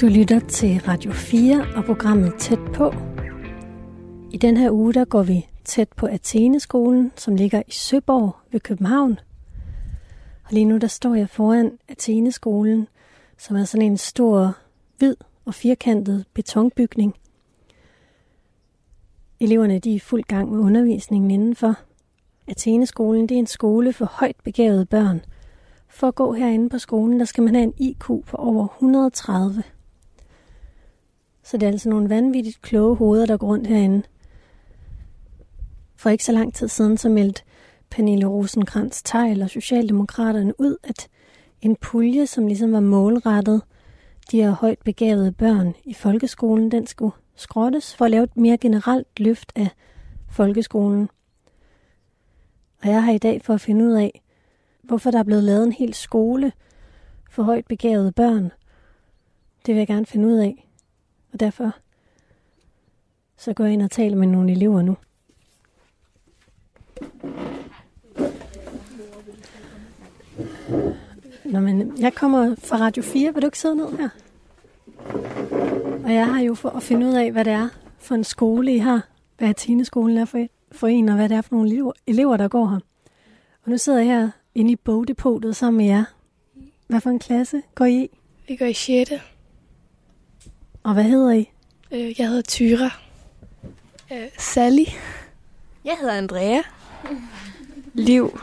Du lytter til Radio 4 og programmet Tæt på. I den her uge der går vi tæt på Atheneskolen, som ligger i Søborg ved København. Og lige nu der står jeg foran Atheneskolen, som er sådan en stor, hvid og firkantet betonbygning. Eleverne de er i fuld gang med undervisningen indenfor. Atheneskolen det er en skole for højt begavede børn. For at gå herinde på skolen, der skal man have en IQ på over 130. Så det er altså nogle vanvittigt kloge hoveder, der går rundt herinde. For ikke så lang tid siden, så meldte Pernille rosenkrantz teil og Socialdemokraterne ud, at en pulje, som ligesom var målrettet de her højt begavede børn i folkeskolen, den skulle skrottes for at lave et mere generelt løft af folkeskolen. Og jeg har i dag for at finde ud af, hvorfor der er blevet lavet en hel skole for højt begavede børn. Det vil jeg gerne finde ud af. Og derfor så går jeg ind og taler med nogle elever nu. Nå, men jeg kommer fra Radio 4. Vil du ikke sidde ned her? Og jeg har jo for at finde ud af, hvad det er for en skole, I har. Hvad Tineskolen er for, for en, og hvad det er for nogle elever, der går her. Og nu sidder jeg her inde i bogdepotet sammen med jer. Hvad for en klasse går I i? Vi går i 6. Og hvad hedder I? Øh, jeg hedder Tyra. Øh, Sally. Jeg hedder Andrea. Liv.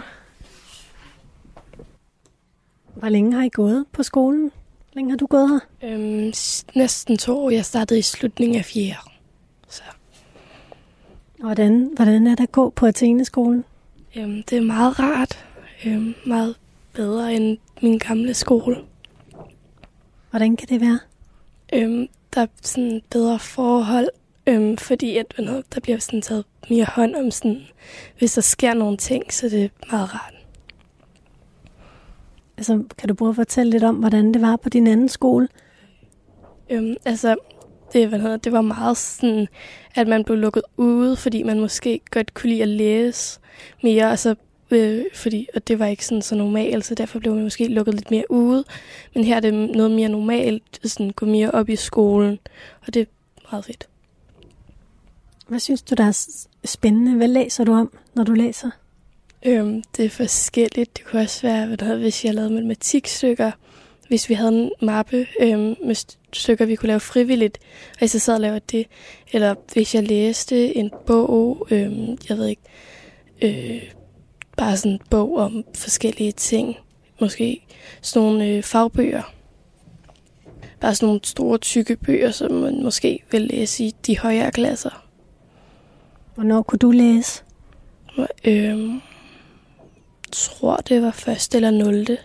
Hvor længe har I gået på skolen? Hvor længe har du gået her? Øhm, næsten to år. Jeg startede i slutningen af 4. Så. Hvordan, hvordan er det at gå på Athene-skolen? Øhm, det er meget rart. Øhm, meget bedre end min gamle skole. Hvordan kan det være? Øhm, der er sådan bedre forhold, øhm, fordi at, der bliver sådan taget mere hånd om, sådan, hvis der sker nogle ting, så det er meget rart. Altså, kan du prøve at fortælle lidt om, hvordan det var på din anden skole? Øhm, altså, det, hvad hedder, det var meget sådan, at man blev lukket ude, fordi man måske godt kunne lide at læse mere, altså, øh, fordi, og det var ikke sådan så normalt, så derfor blev man måske lukket lidt mere ude. Men her er det noget mere normalt, sådan gå mere op i skolen, og det er meget fedt. Hvad synes du, der er spændende? Hvad læser du om, når du læser? Øhm, det er forskelligt. Det kunne også være, hvad hvis jeg lavede matematikstykker. Hvis vi havde en mappe øhm, med stykker, vi kunne lave frivilligt, og jeg så sad og lavede det. Eller hvis jeg læste en bog, øhm, jeg ved ikke, øh, bare sådan en bog om forskellige ting. Måske sådan nogle øh, fagbøger. Bare sådan nogle store, tykke bøger, som man måske vil læse i de højere klasser. Hvornår kunne du læse? Øhm, tror, det var første eller 0.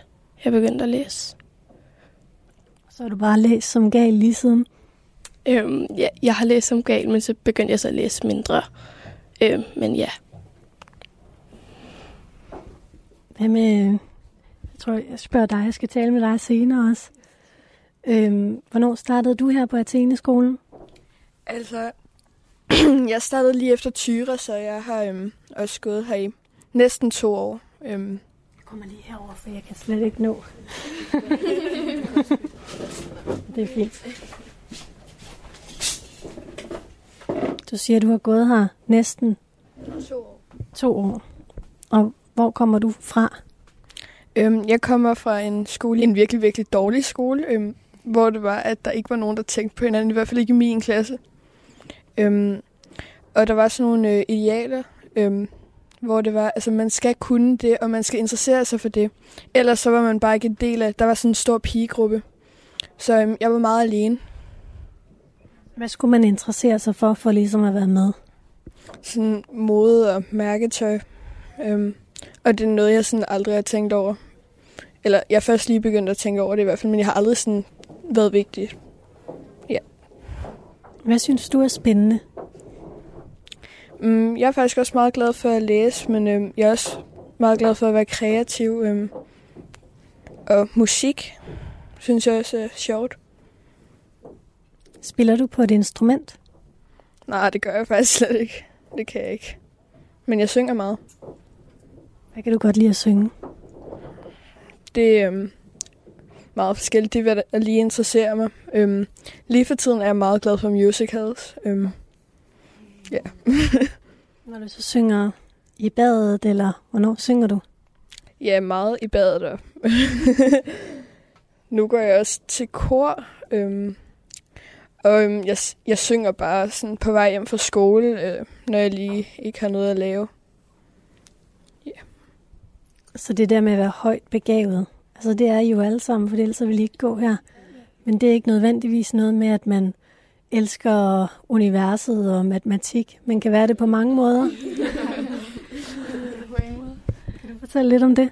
jeg begyndte at læse. Så har du bare læst som gal lige siden? Øhm, ja, jeg har læst som gal, men så begyndte jeg så at læse mindre. Øhm, men ja. Hvad med... Jeg tror, jeg spørger dig, jeg skal tale med dig senere også. Øhm, hvornår startede du her på Athene-skolen? Altså, jeg startede lige efter Tyre, så jeg har øhm, også gået her i næsten to år. Øhm. Jeg kommer lige herover, for jeg kan slet ikke nå. det er fint. Du siger, at du har gået her næsten to år. To år. Og hvor kommer du fra? Øhm, jeg kommer fra en skole, en virkelig, virkelig dårlig skole, øhm, hvor det var, at der ikke var nogen, der tænkte på hinanden, i hvert fald ikke i min klasse. Øhm, og der var sådan nogle øh, idealer, øhm, hvor det var, altså man skal kunne det, og man skal interessere sig for det. Ellers så var man bare ikke en del af, der var sådan en stor pigegruppe. Så øhm, jeg var meget alene. Hvad skulle man interessere sig for, for ligesom at være med? Sådan mode og mærketøj. Øhm, og det er noget, jeg sådan aldrig har tænkt over. Eller jeg er først lige begyndt at tænke over det i hvert fald, men jeg har aldrig sådan været vigtigt. Ja. Hvad synes du er spændende? Um, jeg er faktisk også meget glad for at læse, men øhm, jeg er også meget glad for at være kreativ. Øhm, og musik synes jeg også er sjovt. Spiller du på et instrument? Nej, det gør jeg faktisk slet ikke. Det kan jeg ikke. Men jeg synger meget. Hvad kan du godt lide at synge? Det, øhm, meget forskelligt. Det er, hvad der lige interesserer mig. Øhm, lige for tiden er jeg meget glad for musicals. Øhm, ja. Når du så synger i badet, eller hvornår synger du? Ja, meget i badet. Og nu går jeg også til kor. Øhm, og øhm, jeg, jeg synger bare sådan på vej hjem fra skole, øh, når jeg lige ikke har noget at lave. Så det der med at være højt begavet, altså det er I jo alle sammen, for ellers vil I ikke gå her. Men det er ikke nødvendigvis noget med, at man elsker universet og matematik. Man kan være det på mange måder. kan du fortælle lidt om det?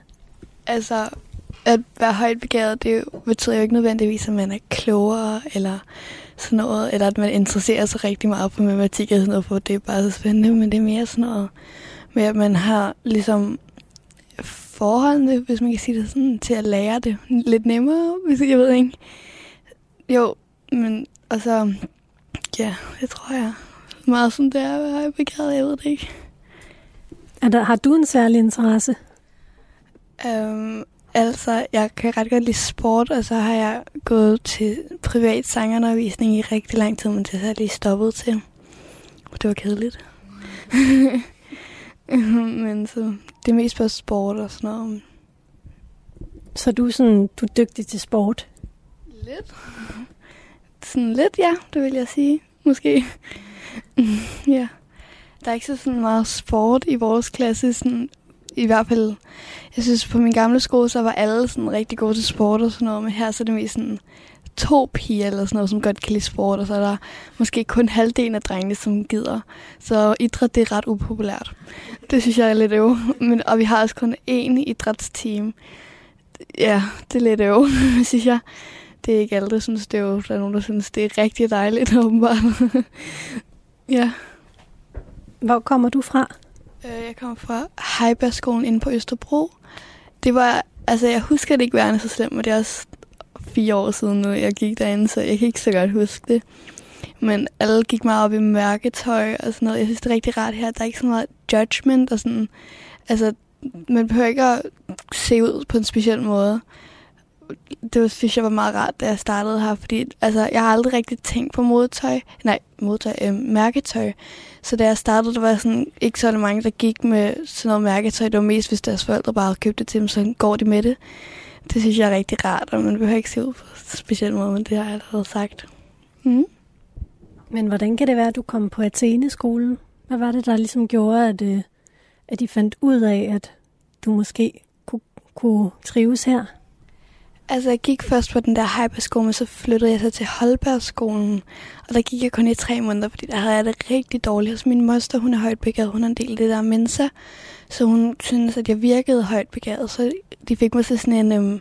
Altså, at være højt begavet, det betyder jo ikke nødvendigvis, at man er klogere eller sådan noget, eller at man interesserer sig rigtig meget for matematik og sådan noget, for det er bare så spændende, men det er mere sådan noget med, at man har ligesom forholdene, hvis man kan sige det sådan, til at lære det lidt nemmere, hvis jeg ved ikke. Jo, men og så, ja, det tror jeg meget sådan, det er at være begavet, jeg ved det ikke. Er der, har du en særlig interesse? Um, Altså, jeg kan ret godt lide sport, og så har jeg gået til privat sangerundervisning i rigtig lang tid, men det har jeg lige stoppet til. Det var kedeligt. men så, det er mest på sport og sådan noget. Så du er, sådan, du er dygtig til sport? Lidt. Sådan lidt, ja, det vil jeg sige. Måske. ja. Der er ikke så sådan meget sport i vores klasse, sådan i hvert fald, jeg synes på min gamle skole, så var alle sådan rigtig gode til sport og sådan noget, men her så er det mest sådan to piger eller sådan noget, som godt kan lide sport, og så er der måske kun halvdelen af drengene, som gider. Så idræt, det er ret upopulært. Det synes jeg er lidt øv. Men, og vi har også kun én idrætsteam. Ja, det er lidt øv, synes jeg. Det er ikke alle, der synes, det er øv. Der er nogen, der synes, det er rigtig dejligt, åbenbart. ja. Hvor kommer du fra? Øh, jeg kommer fra Heibergskolen inde på Østerbro. Det var, altså jeg husker det ikke værende så slemt, men det er også fire år siden nu, jeg gik derinde, så jeg kan ikke så godt huske det. Men alle gik meget op i mørketøj og sådan noget. Jeg synes, det er rigtig rart her. Der er ikke så meget judgment og sådan. Altså, man behøver ikke at se ud på en speciel måde det var, synes jeg var meget rart, da jeg startede her, fordi altså, jeg har aldrig rigtig tænkt på modetøj, nej, modetøj, øh, mærketøj. Så da jeg startede, der var sådan, ikke så mange, der gik med sådan noget mærketøj. Det var mest, hvis deres forældre bare havde købt det til dem, så går de med det. Det synes jeg er rigtig rart, og man behøver ikke se ud på en speciel måde, men det har jeg allerede sagt. Mm. Men hvordan kan det være, at du kom på Athene-skolen? Hvad var det, der ligesom gjorde, at, øh, at de fandt ud af, at du måske kunne, kunne trives her? Altså, jeg gik først på den der hyperskole, men så flyttede jeg så til Holbergskolen. Og der gik jeg kun i tre måneder, fordi der havde jeg det rigtig dårligt. Altså, min moster, hun er højt begavet. Hun er en del af det der mensa. Så hun synes, at jeg virkede højt begavet. Så de fik mig til sådan en øhm,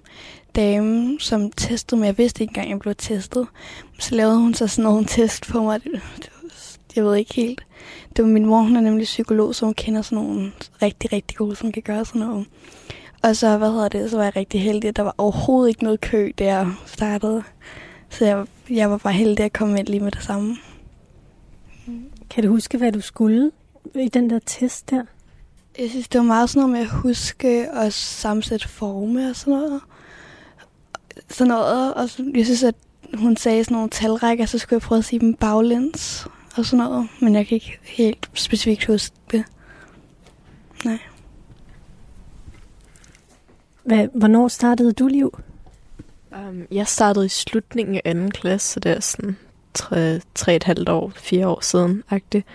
dame, som testede mig. Jeg vidste ikke engang, jeg blev testet. Så lavede hun så sådan nogle test på mig. Det, det var, jeg ved ikke helt. Det var min mor, hun er nemlig psykolog, så hun kender sådan nogle rigtig, rigtig gode, som kan gøre sådan noget. Og så, hvad hedder det, så var jeg rigtig heldig, at der var overhovedet ikke noget kø, der jeg startede. Så jeg, jeg var bare heldig at komme ind lige med det samme. Kan du huske, hvad du skulle i den der test der? Jeg synes, det var meget sådan noget med at huske og sammensætte forme og sådan noget. Sådan noget. Og jeg synes, at hun sagde sådan nogle talrækker, så skulle jeg prøve at sige dem baglæns og sådan noget. Men jeg kan ikke helt specifikt huske det. Nej. Hvad, hvornår startede du liv? Um, jeg startede i slutningen af anden klasse, så det er sådan tre, tre et halvt år, 4 år siden, agtigt.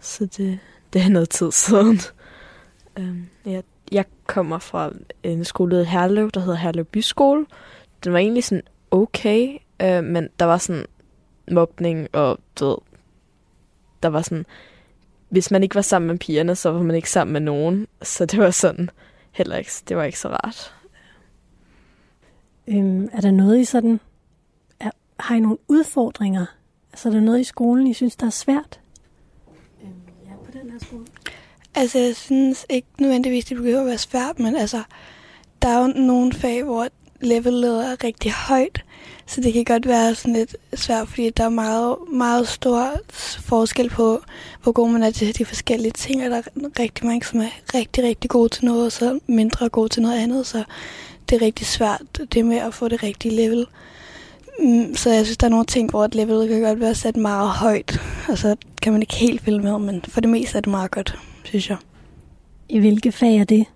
Så det, det er noget tid siden. Um, jeg, jeg kommer fra en skole i Herlev, der hedder Herlev Byskole. Den var egentlig sådan okay, uh, men der var sådan mobning, og du ved, der var sådan, hvis man ikke var sammen med pigerne, så var man ikke sammen med nogen. Så det var sådan, heller ikke, det var ikke så rart. Øhm, er der noget i sådan, er, har I nogle udfordringer? Altså er der noget i skolen, I synes, der er svært? Øhm, ja, på den her skole. Altså, jeg synes ikke nødvendigvis, det behøver at være svært, men altså, der er jo nogle fag, hvor levelet er rigtig højt, så det kan godt være sådan lidt svært, fordi der er meget, meget stor forskel på, hvor god man er til de forskellige ting, og der er rigtig mange, som er rigtig, rigtig gode til noget, og så mindre gode til noget andet, så det er rigtig svært, det med at få det rigtige level. Mm, Så jeg synes, der er nogle ting, hvor et level kan godt være sat meget højt, og så kan man ikke helt følge med, men for det meste er det meget godt, synes jeg. I hvilke fag er det?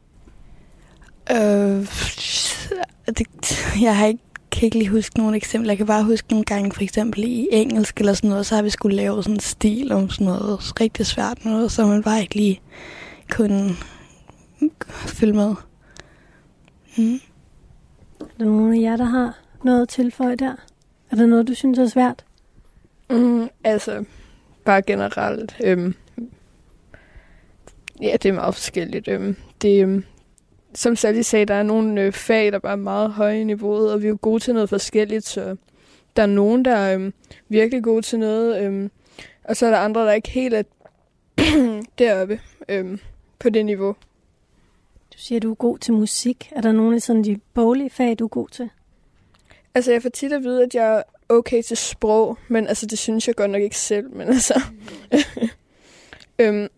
Øh, det, jeg har ikke, kan ikke lige huske nogle eksempler. Jeg kan bare huske nogle gange, for eksempel i engelsk eller sådan noget, så har vi skulle lave sådan en stil om sådan noget rigtig svært noget, så man bare ikke lige kunne følge med. Mm. Er der nogen af jer, der har noget at tilføje der? Er der noget, du synes er svært? Mm, altså, bare generelt. Øhm, ja, det er meget forskelligt. Øhm, det, øhm, som Sally sagde, der er nogle øh, fag, der bare er meget høje i niveauet, og vi er jo gode til noget forskelligt, så der er nogen, der er øhm, virkelig gode til noget, øhm, og så er der andre, der ikke helt er deroppe øhm, på det niveau. Du siger, du er god til musik. Er der nogle af sådan de boglige fag, du er god til? Altså, jeg får tit at vide, at jeg er okay til sprog, men altså, det synes jeg godt nok ikke selv, men altså... øhm,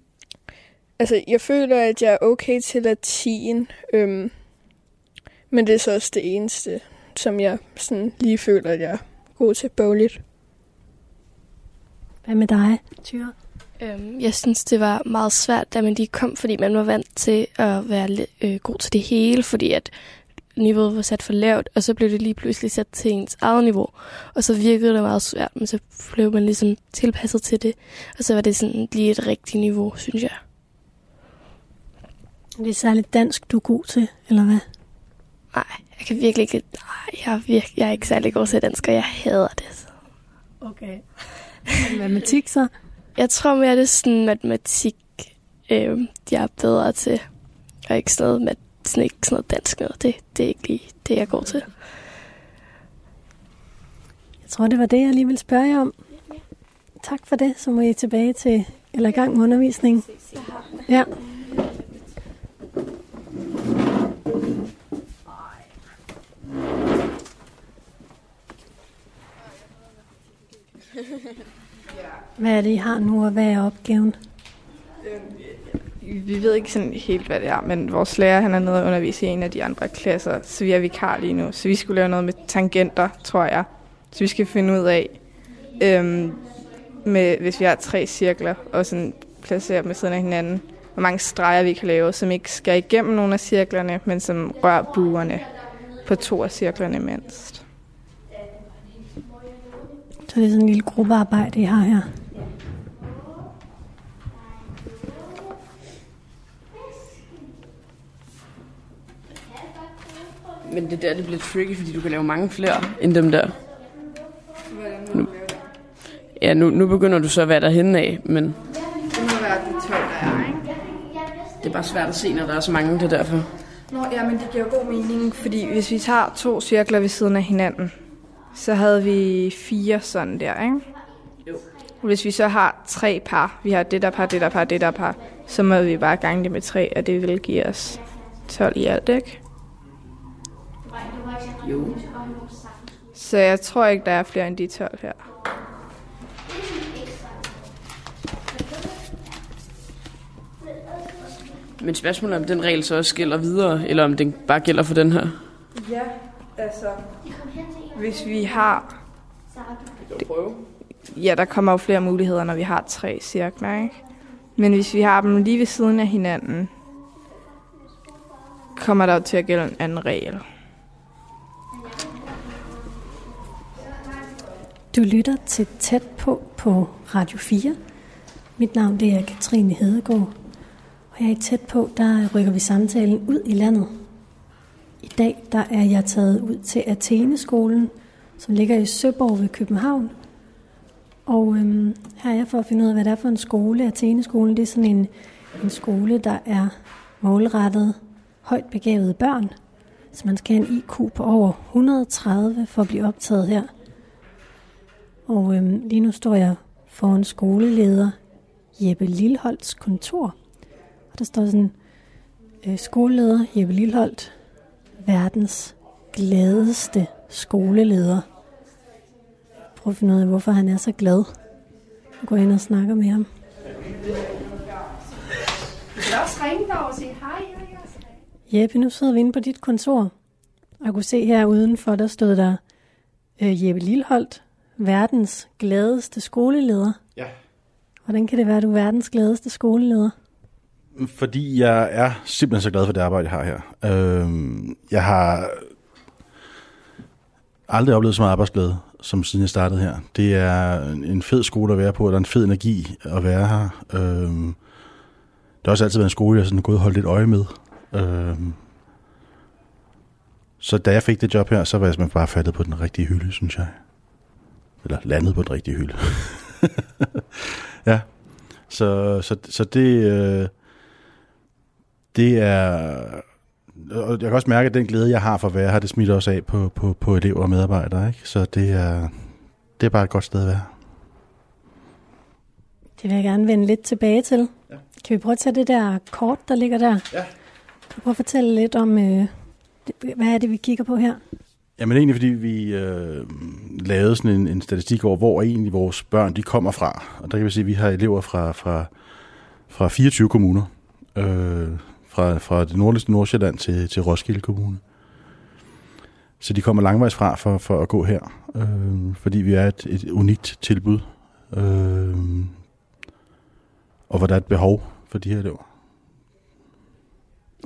altså, jeg føler, at jeg er okay til latin, øhm, men det er så også det eneste, som jeg sådan lige føler, at jeg er god til bogligt. Hvad med dig, Tyre? Øhm, jeg synes, det var meget svært, da man lige kom, fordi man var vant til at være øh, god til det hele, fordi at niveauet var sat for lavt, og så blev det lige pludselig sat til ens eget niveau. Og så virkede det meget svært, men så blev man ligesom tilpasset til det, og så var det sådan lige et rigtigt niveau, synes jeg. Er det særligt dansk, du er god til, eller hvad? Nej, jeg kan virkelig ikke... Nej, jeg er, virke, jeg er ikke særlig god til dansk, og jeg hader det. Okay. Matematik så? Jeg tror mere, det er sådan matematik, øh, jeg er bedre til, og ikke sådan noget, med, sådan, ikke sådan noget dansk noget. Det, det er ikke lige det, jeg går til. Jeg tror, det var det, jeg lige ville spørge jer om. Tak for det. Så må I tilbage til, eller i gang med undervisningen. Ja. Hvad er det, I har nu, og hvad er opgaven? Vi ved ikke sådan helt, hvad det er, men vores lærer han er nede og undervise i en af de andre klasser, så vi er vikar lige nu. Så vi skulle lave noget med tangenter, tror jeg. Så vi skal finde ud af, øhm, med, hvis vi har tre cirkler, og sådan placere dem ved siden af hinanden, hvor mange streger vi kan lave, som ikke skal igennem nogle af cirklerne, men som rører buerne på to af cirklerne mindst. Så det er sådan en lille gruppearbejde, I har her. Men det der, det bliver tricky, fordi du kan lave mange flere end dem der. Nu, ja, nu, nu begynder du så at være derhenne af, men Det må være de 12, der er, ikke? Det er bare svært at se, når der er så mange, det er derfor. Nå, ja, men det giver god mening, fordi hvis vi tager to cirkler ved siden af hinanden, så havde vi fire sådan der, ikke? Jo. Hvis vi så har tre par, vi har det der par, det der par, det der par, så må vi bare gange det med tre, og det vil give os 12 i alt, ikke? Jo. Så jeg tror ikke, der er flere end de 12 her. Men spørgsmålet er, om den regel så også gælder videre, eller om den bare gælder for den her. Ja, altså, hvis vi har... Ja, der kommer jo flere muligheder, når vi har tre cirkler, ikke? Men hvis vi har dem lige ved siden af hinanden, kommer der jo til at gælde en anden regel. Du lytter til Tæt på på Radio 4. Mit navn det er Katrine Hedegaard. Og jeg er tæt på, der rykker vi samtalen ud i landet. I dag der er jeg taget ud til Atheneskolen, som ligger i Søborg ved København. Og øhm, her er jeg for at finde ud af, hvad det er for en skole. Atheneskolen det er sådan en, en skole, der er målrettet højt begavede børn. Så man skal have en IQ på over 130 for at blive optaget her. Og øhm, lige nu står jeg foran skoleleder Jeppe Lilholds kontor. Og der står sådan, øh, skoleleder Jeppe Lilholdt, verdens gladeste skoleleder. Prøv at finde ud af, hvorfor han er så glad. Nu går jeg ind og snakker med ham. Og. Jeppe, nu sidder vi inde på dit kontor. jeg kunne se her udenfor, der stod der øh, Jeppe Lilholdt, verdens gladeste skoleleder. Ja. Hvordan kan det være, at du er verdens gladeste skoleleder? Fordi jeg er simpelthen så glad for det arbejde, jeg har her. Øh, jeg har aldrig oplevet så meget arbejdsglæde, som siden jeg startede her. Det er en fed skole at være på, og der er en fed energi at være her. Øh, det har også altid været en skole, jeg har sådan gået og holdt lidt øje med. Øh, så da jeg fik det job her, så var jeg simpelthen bare faldet på den rigtige hylde, synes jeg. Eller landet på den rigtige hylde. ja. Så, så, så det, øh, det er... Og jeg kan også mærke, at den glæde, jeg har for at være her, det smitter også af på, på, på elever og medarbejdere. Ikke? Så det er, det er bare et godt sted at være. Det vil jeg gerne vende lidt tilbage til. Ja. Kan vi prøve at tage det der kort, der ligger der? Ja. Kan du prøve at fortælle lidt om, øh, hvad er det, vi kigger på her? Jamen egentlig, fordi vi øh, lavede sådan en, en statistik over, hvor egentlig vores børn de kommer fra. Og der kan vi se, at vi har elever fra, fra, fra 24 kommuner. Øh, fra, fra det nordligste Nordsjælland til, til Roskilde Kommune. Så de kommer langvejs fra for, for at gå her, øh, fordi vi er et, et unikt tilbud, øh, og hvor der er et behov for de her elever.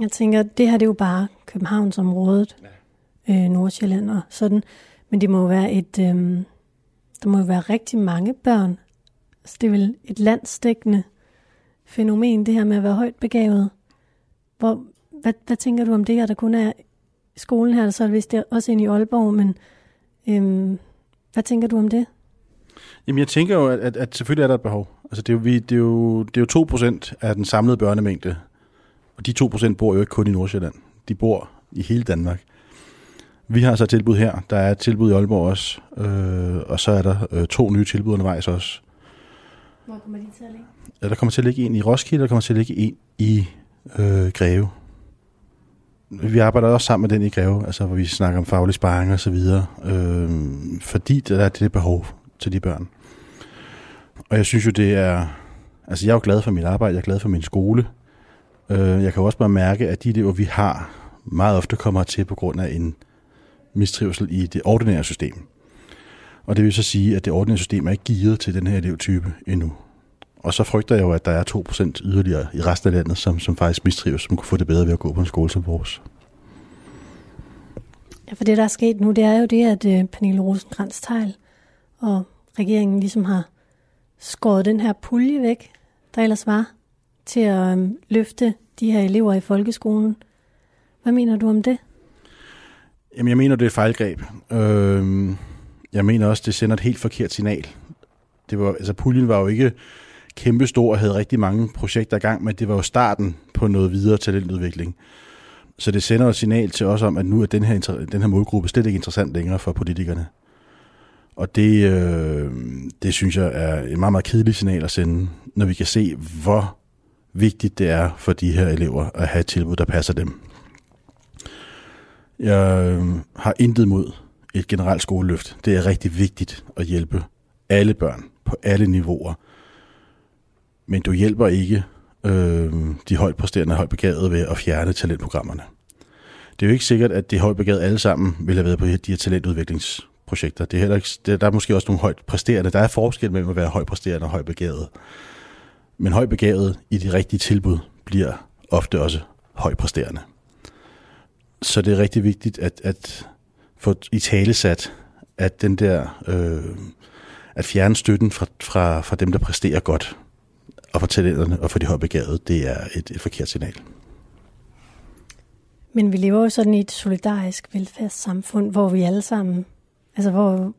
Jeg tænker, det her det er jo bare Københavnsområdet, ja. øh, Nordsjælland og sådan, men det må jo være et, øh, der må jo være rigtig mange børn. Altså, det er vel et landstækkende fænomen, det her med at være højt begavet. Hvor, hvad, hvad tænker du om det her, der kun er skolen her, så er det vist også ind i Aalborg, men øhm, hvad tænker du om det? Jamen jeg tænker jo, at, at, at selvfølgelig er der et behov. Altså det er jo, vi, det er jo, det er jo 2% af den samlede børnemængde, og de 2% bor jo ikke kun i Nordsjælland. De bor i hele Danmark. Vi har så et tilbud her. Der er et tilbud i Aalborg også, øh, og så er der øh, to nye tilbud undervejs også. Hvor kommer de til at ligge? Ja, der kommer til at ligge en i Roskilde, og der kommer til at ligge en i øh, Greve. Vi arbejder også sammen med den i Greve, altså hvor vi snakker om faglig sparring og så videre, øh, fordi der er det behov til de børn. Og jeg synes jo, det er... Altså, jeg er jo glad for mit arbejde, jeg er glad for min skole. Øh, jeg kan jo også bare mærke, at de elever, vi har, meget ofte kommer til på grund af en mistrivsel i det ordinære system. Og det vil så sige, at det ordinære system er ikke gearet til den her elevtype endnu. Og så frygter jeg jo, at der er 2% yderligere i resten af landet, som, som faktisk mistrives, som kunne få det bedre ved at gå på en skole som vores. Ja, for det, der er sket nu, det er jo det, at uh, Pernille rosenkrantz teil og regeringen ligesom har skåret den her pulje væk, der ellers var, til at um, løfte de her elever i folkeskolen. Hvad mener du om det? Jamen, jeg mener, det er et fejlgreb. Øh, jeg mener også, det sender et helt forkert signal. Det var, altså, puljen var jo ikke kæmpestor og havde rigtig mange projekter i gang, men det var jo starten på noget videre talentudvikling. Så det sender et signal til os om, at nu er den her, den her målgruppe slet ikke interessant længere for politikerne. Og det, øh, det synes jeg er et meget, meget kedeligt signal at sende, når vi kan se, hvor vigtigt det er for de her elever at have et tilbud, der passer dem. Jeg øh, har intet mod et generelt skoleløft. Det er rigtig vigtigt at hjælpe alle børn på alle niveauer men du hjælper ikke øh, de højt præsterende og højt begavede ved at fjerne talentprogrammerne. Det er jo ikke sikkert, at de højt begavede alle sammen vil have været på de her talentudviklingsprojekter. Det er heller ikke, det, der er måske også nogle højt præsterende. Der er forskel mellem at være højt præsterende og højt begavet. Men højt begavet i de rigtige tilbud bliver ofte også højt præsterende. Så det er rigtig vigtigt at, at få i tale sat, at den der, øh, at fjerne støtten fra, fra, fra dem, der præsterer godt, og for talenterne og for de højbegavede, det er et, et forkert signal. Men vi lever jo sådan i et solidarisk velfærdssamfund, hvor vi alle sammen, altså hvor,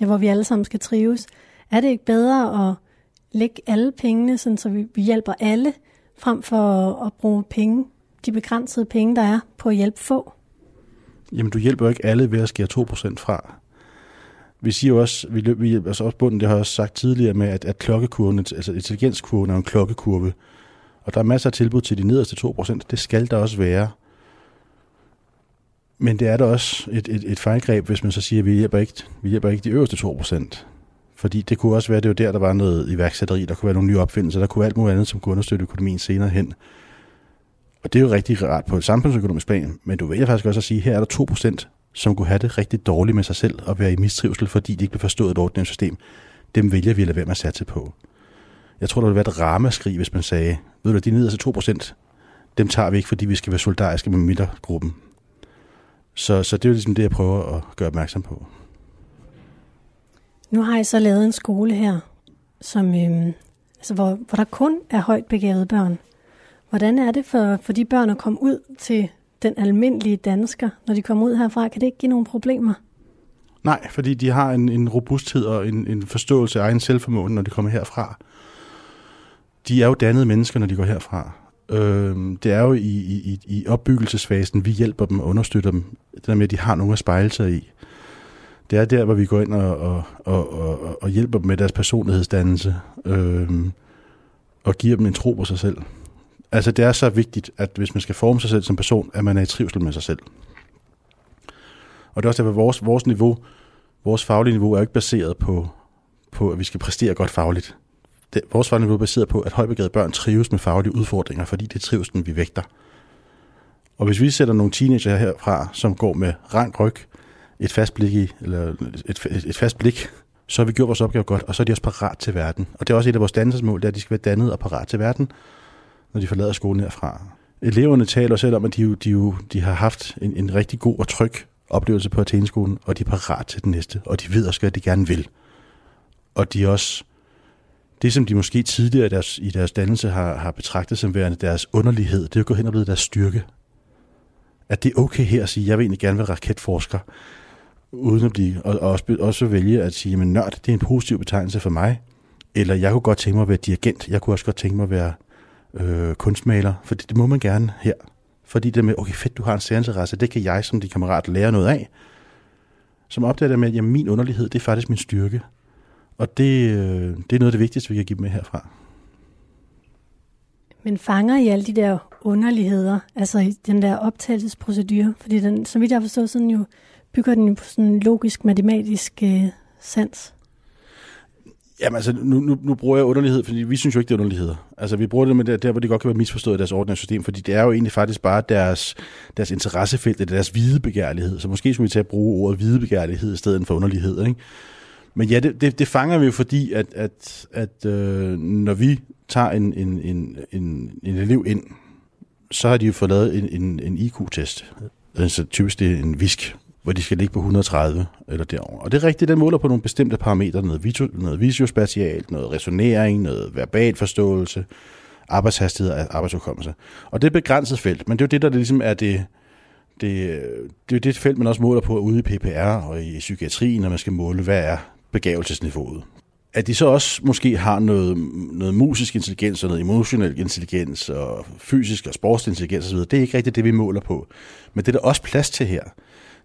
ja, hvor vi alle sammen skal trives. Er det ikke bedre at lægge alle pengene, sådan, så vi, vi hjælper alle, frem for at, bruge penge, de begrænsede penge, der er, på at hjælpe få? Jamen, du hjælper jo ikke alle ved at skære 2% fra vi siger jo også, vi, vi altså også bunden, det har jeg også sagt tidligere med, at, at klokkekurven, altså intelligenskurven er en klokkekurve. Og der er masser af tilbud til de nederste 2%. Det skal der også være. Men det er da også et, et, et fejlgreb, hvis man så siger, at vi hjælper ikke, vi hjælper ikke de øverste 2%. Fordi det kunne også være, at det var der, der var noget iværksætteri, der kunne være nogle nye opfindelser, der kunne være alt muligt andet, som kunne understøtte økonomien senere hen. Og det er jo rigtig rart på et samfundsøkonomisk plan, men du vælger faktisk også at sige, at her er der 2%, som kunne have det rigtig dårligt med sig selv og være i mistrivsel, fordi de ikke blev forstået et ordentligt system. Dem vælger vi at lade være med at satse på. Jeg tror, der ville være et ramaskrig, hvis man sagde, ved du, de nederste 2%, dem tager vi ikke, fordi vi skal være solidariske med midtergruppen. Så, så det er jo ligesom det, jeg prøver at gøre opmærksom på. Nu har jeg så lavet en skole her, som, øhm, altså hvor, hvor der kun er højt begavede børn. Hvordan er det for, for de børn at komme ud til den almindelige dansker, når de kommer ud herfra? Kan det ikke give nogle problemer? Nej, fordi de har en, en robusthed og en, en forståelse af egen selvformåen, når de kommer herfra. De er jo dannede mennesker, når de går herfra. Øh, det er jo i, i, i opbyggelsesfasen, vi hjælper dem og understøtter dem. Det der med, at de har nogen at spejle sig i. Det er der, hvor vi går ind og, og, og, og, og hjælper dem med deres personlighedsdannelse. Øh, og giver dem en tro på sig selv. Altså det er så vigtigt, at hvis man skal forme sig selv som person, at man er i trivsel med sig selv. Og det er også derfor, vores, vores niveau, vores faglige niveau er jo ikke baseret på, på, at vi skal præstere godt fagligt. Det, vores faglige niveau er baseret på, at højbegavede børn trives med faglige udfordringer, fordi det er trivselen, vi vægter. Og hvis vi sætter nogle teenager herfra, som går med rank ryg, et fast blik i, eller et, et, et fast blik, så har vi gjort vores opgave godt, og så er de også parat til verden. Og det er også et af vores dannelsesmål, det er, at de skal være dannet og parat til verden, når de forlader skolen herfra. Eleverne taler selv om, at de, de, jo, de har haft en, en rigtig god og tryg oplevelse på Atheneskolen, og de er parat til den næste, og de ved også, hvad de gerne vil. Og de også, det som de måske tidligere i deres, i deres dannelse har, har betragtet som værende deres underlighed, det er jo gået hen og blevet deres styrke. At det er okay her at sige, jeg vil egentlig gerne være raketforsker, uden at blive, og, og også, også vælge at sige, men nørd, det er en positiv betegnelse for mig, eller jeg kunne godt tænke mig at være dirigent, jeg kunne også godt tænke mig at være øh, kunstmaler, for det, det må man gerne her. Fordi det med, okay fedt, du har en særinteresse, det kan jeg som din kammerat lære noget af. Som opdager det med, at jamen, min underlighed, det er faktisk min styrke. Og det, øh, det er noget af det vigtigste, vi kan give med herfra. Men fanger I alle de der underligheder, altså i den der optagelsesprocedure? Fordi den, som vidt jeg har forstået, sådan jo, bygger den jo på sådan en logisk, matematisk øh, sans. Jamen altså, nu, nu, nu bruger jeg underlighed, fordi vi synes jo ikke, det er underligheder. Altså, vi bruger det med der, der hvor det godt kan være misforstået i deres ordentlige system, fordi det er jo egentlig faktisk bare deres, deres interessefelt, eller deres hvidebegærlighed. Så måske skulle vi tage at bruge ordet hvidebegærlighed i stedet for underlighed, ikke? Men ja, det, det, det fanger vi jo, fordi at, at, at øh, når vi tager en, en, en, en, en elev ind, så har de jo fået lavet en, en, en IQ-test. Altså typisk det er en visk, hvor de skal ligge på 130 eller derover. Og det er rigtigt, den måler på nogle bestemte parametre, noget, visu, noget visiospatialt, noget resonering, noget verbal forståelse, arbejdshastighed og arbejdsudkommelse. Og det er begrænset felt, men det er jo det, der ligesom er det, det, det er det felt, man også måler på ude i PPR og i psykiatrien, når man skal måle, hvad er begavelsesniveauet. At de så også måske har noget, noget musisk intelligens og noget emotionel intelligens og fysisk og sportsintelligens osv., det er ikke rigtigt det, vi måler på. Men det er der også plads til her.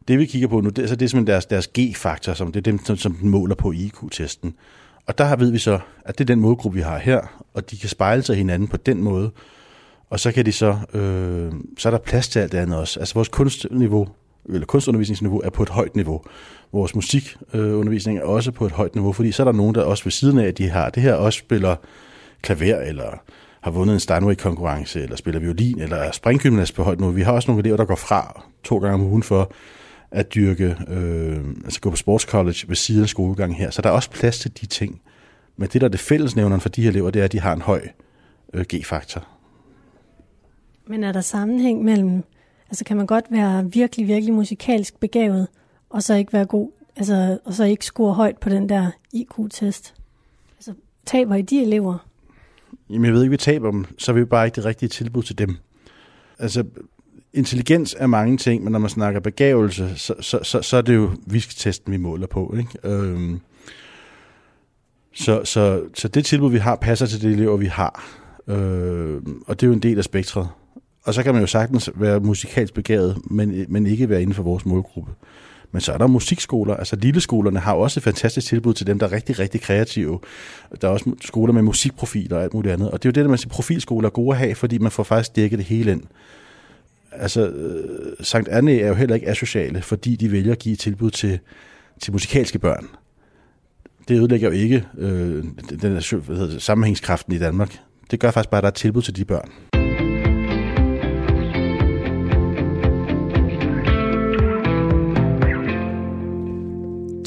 Det vi kigger på nu, det, så det er simpelthen deres, deres G-faktor, som det er dem, som, som den måler på IQ-testen. Og der ved vi så, at det er den målgruppe, vi har her, og de kan spejle sig hinanden på den måde. Og så kan de så, øh, så er der plads til alt det andet også. Altså vores kunstniveau, eller kunstundervisningsniveau er på et højt niveau. Vores musikundervisning er også på et højt niveau, fordi så er der nogen, der også ved siden af, at de har det her, også spiller klaver, eller har vundet en Steinway-konkurrence, eller spiller violin, eller er springgymnast på højt niveau. Vi har også nogle elever, der går fra to gange om ugen for at dyrke, øh, altså gå på sportscollege ved siden af skolegangen her. Så der er også plads til de ting. Men det, der er det fællesnævneren for de her elever, det er, at de har en høj øh, G-faktor. Men er der sammenhæng mellem, altså kan man godt være virkelig, virkelig musikalsk begavet, og så ikke være god, altså, og så ikke score højt på den der IQ-test? Altså, taber I de elever? Jamen, jeg ved ikke, vi taber dem, så er vi bare ikke det rigtige tilbud til dem. Altså, intelligens er mange ting, men når man snakker begavelse, så, så, så, så er det jo visketesten, vi måler på. Ikke? Øhm, så, så, så det tilbud, vi har, passer til det elever, vi har. Øhm, og det er jo en del af spektret. Og så kan man jo sagtens være musikalsk begavet, men, men ikke være inden for vores målgruppe. Men så er der musikskoler, altså lilleskolerne har også et fantastisk tilbud til dem, der er rigtig, rigtig kreative. Der er også skoler med musikprofiler og alt muligt andet. Og det er jo det, der man siger, profilskoler er gode at have, fordi man får faktisk dækket det hele ind altså, øh, Sankt Anne er jo heller ikke asociale, fordi de vælger at give tilbud til, til musikalske børn. Det ødelægger jo ikke øh, den, den hvad hedder det, sammenhængskraften i Danmark. Det gør faktisk bare, at der er tilbud til de børn.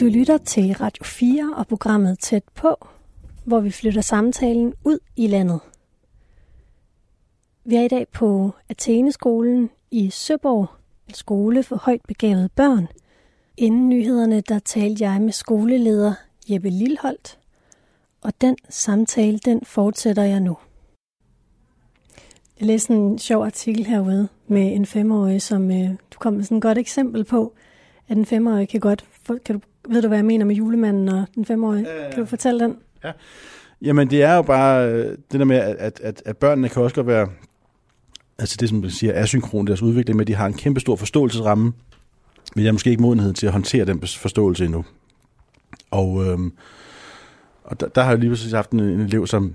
Du lytter til Radio 4 og programmet Tæt på, hvor vi flytter samtalen ud i landet. Vi er i dag på Atheneskolen i Søborg, en skole for højt begavede børn. Inden nyhederne, der talte jeg med skoleleder Jeppe Lilholdt, og den samtale, den fortsætter jeg nu. Jeg læste en sjov artikel herude med en femårig, som øh, du kom med sådan et godt eksempel på, at en femårig kan godt... Kan du, ved du, hvad jeg mener med julemanden og den femårige? Øh, kan du fortælle den? Ja. Jamen, det er jo bare øh, det der med, at, at, at børnene kan også godt være... Altså det, som man siger, asynkron, deres udvikling men de har en kæmpe stor forståelsesramme, men jeg har måske ikke modenhed til at håndtere den forståelse endnu. Og, øhm, og der, der har jeg lige præcis haft en, en elev, som...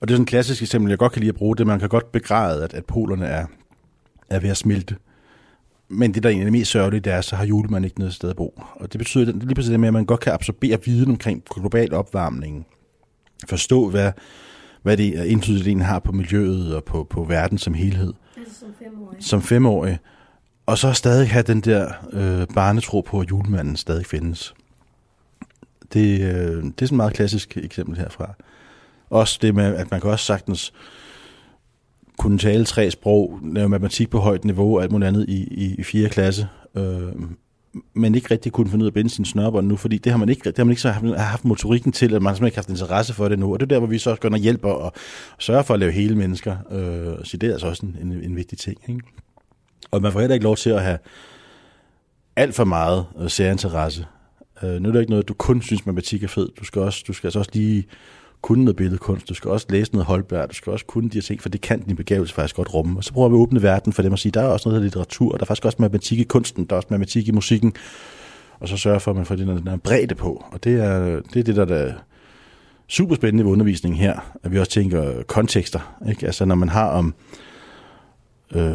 Og det er sådan et klassisk eksempel, jeg godt kan lide at bruge det. Man kan godt begræde, at, at polerne er, er ved at smelte. Men det, der egentlig er mest sørgeligt, det er, så har julemanden ikke noget sted at bo. Og det betyder det, lige præcis det med, at man godt kan absorbere viden omkring global opvarmning. Forstå, hvad, hvad det indflydelse det har på miljøet og på, på verden som helhed. Altså som femårig. Som femårig. Og så stadig have den der øh, barnetro på, at julemanden stadig findes. Det, øh, det er sådan et meget klassisk eksempel herfra. Også det med, at man kan også sagtens kunne tale tre sprog, lave matematik på højt niveau og alt muligt andet i, i, i 4. klasse, øh, men ikke rigtig kunne finde ud af at binde sin snørbånd nu, fordi det har man ikke, det har man ikke så haft, haft motorikken til, at man simpelthen ikke haft interesse for det nu. Og det er der, hvor vi så også går ind og hjælper og sørger for at lave hele mennesker. Øh, så det er altså også en, en, en vigtig ting. Ikke? Og man får heller ikke lov til at have alt for meget øh, særinteresse. Øh, nu er det ikke noget, du kun synes, matematik er fed. Du skal, også, du skal altså også lige kunne noget billedkunst, du skal også læse noget Holberg, du skal også kunne de her ting, for det kan din begævelse faktisk godt rumme. Og så prøver vi at åbne verden for dem og sige, der er også noget af litteratur, og der er faktisk også matematik i kunsten, der er også matematik i musikken, og så sørge for, at man får den der bredde på. Og det er det, er det der, der er super spændende ved undervisningen her, at vi også tænker kontekster. Ikke? Altså når man har om, øh,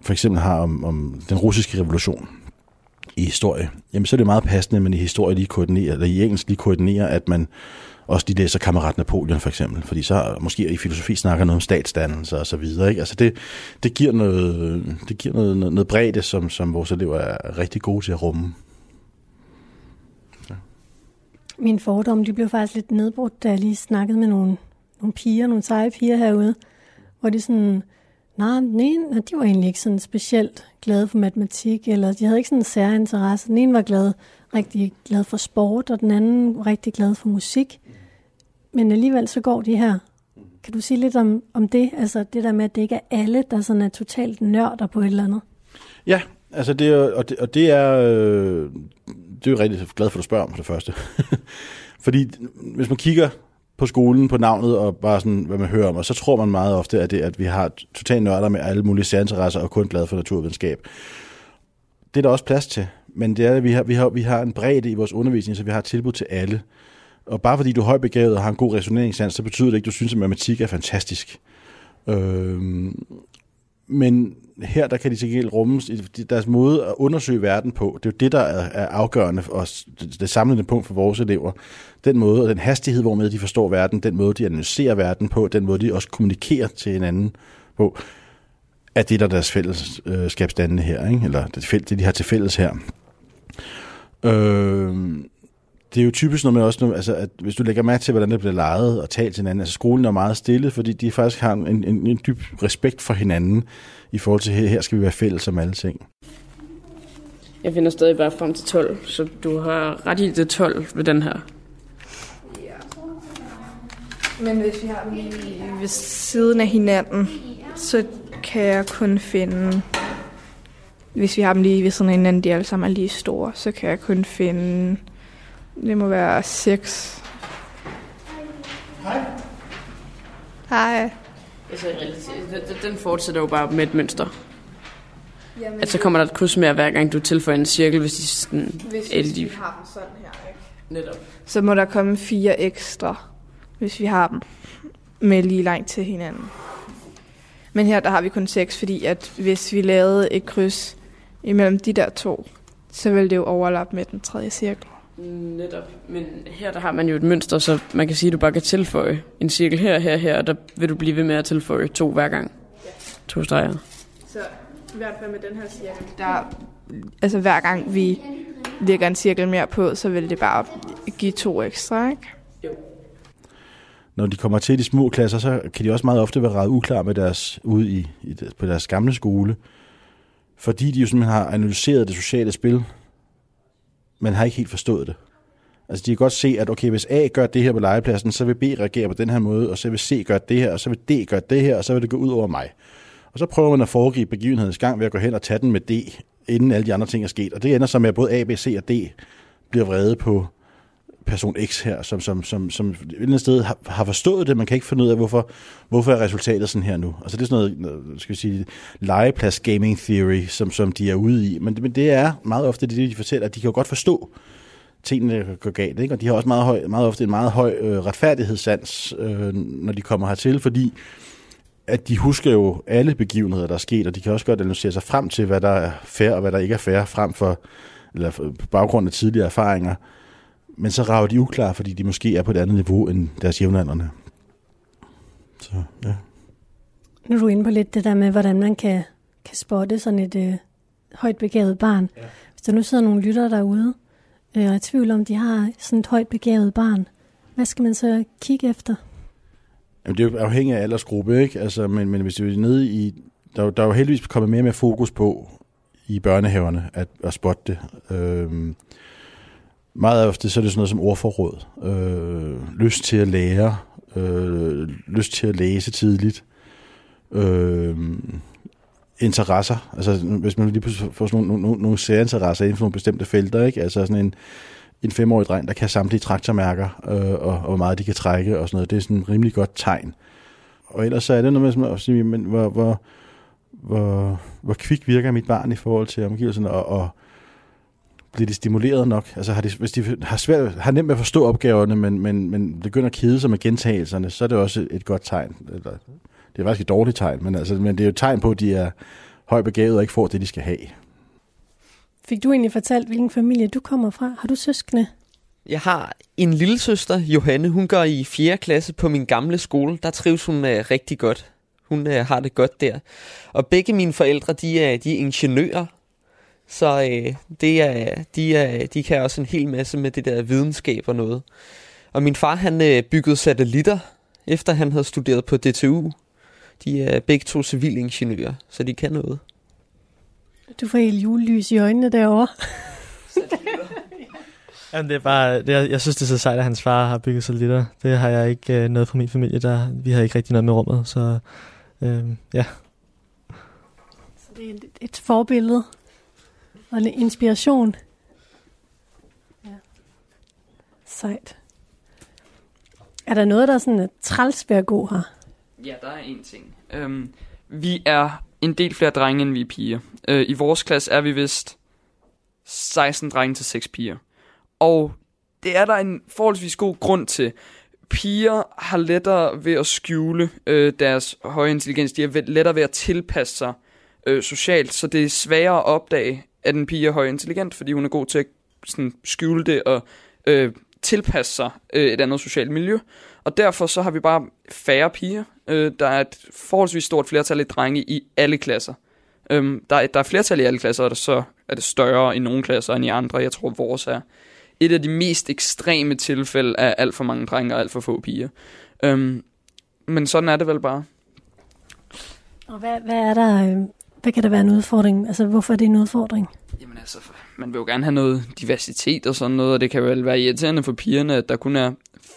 for eksempel har om, om den russiske revolution, i historie, jamen så er det meget passende, at man i historie lige koordinerer, eller i engelsk lige koordinerer, at man også lige læser Kammerat Napoleon for eksempel, fordi så måske i filosofi snakker noget om statsdannelse og så videre. Ikke? Altså det, det giver, noget, det giver noget, noget, noget bredde, som, som vores elever er rigtig gode til at rumme. Ja. Min fordom, de blev faktisk lidt nedbrudt, da jeg lige snakkede med nogle, nogle piger, nogle seje piger herude, hvor de sådan, nej, den ene, de var egentlig ikke sådan specielt glade for matematik, eller de havde ikke sådan en særinteresse. Den ene var glad, rigtig glad for sport, og den anden var rigtig glad for musik. Men alligevel så går de her. Kan du sige lidt om, om det? Altså det der med, at det ikke er alle, der sådan er totalt nørder på et eller andet. Ja, altså det er, og det, og det er, øh, det er jo rigtig glad for, at du spørger om det første. Fordi hvis man kigger på skolen på navnet og bare sådan, hvad man hører om, og så tror man meget ofte, at, det, at vi har totalt nørder med alle mulige særinteresser og kun glade for naturvidenskab. Det er der også plads til, men det er, at vi har, vi har, vi har en bredde i vores undervisning, så vi har et tilbud til alle. Og bare fordi du er højbegavet og har en god resoneringssans, så betyder det ikke, at du synes, at matematik er fantastisk. Øhm, men her der kan de til gengæld rummes i deres måde at undersøge verden på. Det er jo det, der er, afgørende og det samlende punkt for vores elever. Den måde og den hastighed, hvormed de forstår verden, den måde, de analyserer verden på, den måde, de også kommunikerer til hinanden på, er det, der er deres fællesskabsdannende øh, her, ikke? eller det, det, de har til fælles her. Øh, det er jo typisk noget med også, altså, at hvis du lægger mærke til, hvordan det bliver lejet og talt til hinanden, altså skolen er meget stille, fordi de faktisk har en, en, en dyb respekt for hinanden i forhold til, her, her skal vi være fælles om alle ting. Jeg finder stadig bare frem til 12, så du har ret i det 12 ved den her. Ja. Men hvis vi har dem lige ved siden af hinanden, så kan jeg kun finde... Hvis vi har dem lige ved siden af hinanden, de alle sammen er lige store, så kan jeg kun finde det må være 6. Hej. Hej. Altså, den fortsætter jo bare med et mønster. Jamen, altså kommer der et kryds mere hver gang du tilføjer en cirkel, hvis de sådan... Hvis de... vi har dem sådan her, ikke? Netop. Så må der komme fire ekstra, hvis vi har dem med lige langt til hinanden. Men her der har vi kun seks, fordi at hvis vi lavede et kryds imellem de der to, så vil det jo overlappe med den tredje cirkel. Netop. Men her der har man jo et mønster, så man kan sige, at du bare kan tilføje en cirkel her, her, her, og der vil du blive ved med at tilføje to hver gang. Ja. To streger. Så i hvert fald med den her cirkel, der, altså hver gang vi lægger en cirkel mere på, så vil det bare give to ekstra, ikke? Når de kommer til de små klasser, så kan de også meget ofte være ret uklar med deres, ude i, i, på deres gamle skole. Fordi de jo simpelthen har analyseret det sociale spil, men har ikke helt forstået det. Altså de kan godt se, at okay, hvis A gør det her på legepladsen, så vil B reagere på den her måde, og så vil C gøre det her, og så vil D gøre det her, og så vil det gå ud over mig. Og så prøver man at foregribe begivenhedens gang ved at gå hen og tage den med D, inden alle de andre ting er sket. Og det ender så med, at både A, B, C og D bliver vrede på person X her, som, som, som, som et eller andet sted har, har forstået det. Man kan ikke finde ud af, hvorfor, hvorfor er resultatet sådan her nu. Altså det er sådan noget, skal vi sige, legeplads gaming theory, som, som de er ude i. Men, men det er meget ofte det, de fortæller, at de kan jo godt forstå, tingene går galt. Ikke? Og de har også meget, høj, meget ofte en meget høj øh, retfærdighedssans, øh, når de kommer hertil, fordi at de husker jo alle begivenheder, der er sket, og de kan også godt analysere sig frem til, hvad der er fair og hvad der ikke er fair, frem for, eller på baggrund af tidligere erfaringer. Men så rager de uklar, fordi de måske er på et andet niveau end deres jævnaldrende. Så, ja. Nu er du inde på lidt det der med, hvordan man kan, kan spotte sådan et øh, højt begavet barn. Ja. Hvis der nu sidder nogle lyttere derude, øh, og er i tvivl om, de har sådan et højt begavet barn, hvad skal man så kigge efter? Jamen, det er jo afhængigt af aldersgruppe, ikke? Altså, men, men hvis vi er nede i... Der, der er jo heldigvis kommet mere med fokus på i børnehaverne at, at spotte det. Øhm, meget ofte så er det sådan noget som ordforråd. Øh, lyst til at lære. Øh, lyst til at læse tidligt. Øh, interesser. Altså, hvis man lige pludselig får sådan nogle, nogle, nogle særinteresser inden for nogle bestemte felter, ikke? Altså sådan en, en femårig dreng, der kan samtlige traktormærker, øh, og, og hvor meget de kan trække og sådan noget. Det er sådan et rimelig godt tegn. Og ellers så er det noget med at sige, men hvor, hvor, hvor, hvor kvik virker mit barn i forhold til omgivelserne, og, og bliver de stimuleret nok? Altså har de, hvis de har, svært, har nemt med at forstå opgaverne, men, men, men begynder at kede sig med gentagelserne, så er det også et godt tegn. Eller, det er faktisk et dårligt tegn, men, altså, men det er jo et tegn på, at de er højt begavet og ikke får det, de skal have. Fik du egentlig fortalt, hvilken familie du kommer fra? Har du søskende? Jeg har en lille søster, Johanne. Hun går i 4. klasse på min gamle skole. Der trives hun uh, rigtig godt. Hun uh, har det godt der. Og begge mine forældre, de er, de er ingeniører. Så uh, det er, de, er, de kan også en hel masse med det der videnskab og noget. Og min far, han uh, byggede satellitter, efter han havde studeret på DTU. De er begge to civilingeniører, så de kan noget. Du får helt julelys i øjnene derovre. Jamen, det er bare, det er, jeg synes, det er så sejt, at hans far har bygget satellitter. Det har jeg ikke øh, noget fra min familie. Der, vi har ikke rigtig noget med rummet, så øh, ja. Så det er et, et forbillede og en inspiration. Ja. Sejt. Er der noget, der er sådan træls ved at gå her? Ja, der er en ting. Øhm, vi er en del flere drenge, end vi er piger. Øh, I vores klasse er vi vist 16 drenge til 6 piger. Og det er der en forholdsvis god grund til. Piger har lettere ved at skjule øh, deres høje intelligens. De har lettere ved at tilpasse sig øh, socialt, så det er sværere at opdage, at en pige er høj intelligent, fordi hun er god til at sådan, skjule det og øh, tilpasse sig øh, et andet socialt miljø. Og derfor så har vi bare færre piger. Øh, der er et forholdsvis stort flertal af drenge i alle klasser. Øhm, der, er, der er flertal i alle klasser, og så er det større i nogle klasser end i andre. Jeg tror, vores er et af de mest ekstreme tilfælde af alt for mange drenge og alt for få piger. Øhm, men sådan er det vel bare. Og hvad, hvad er der, øh, hvad kan der være en udfordring? Altså, hvorfor er det en udfordring? Jamen altså, man vil jo gerne have noget diversitet og sådan noget, og det kan vel være irriterende for pigerne, at der kun er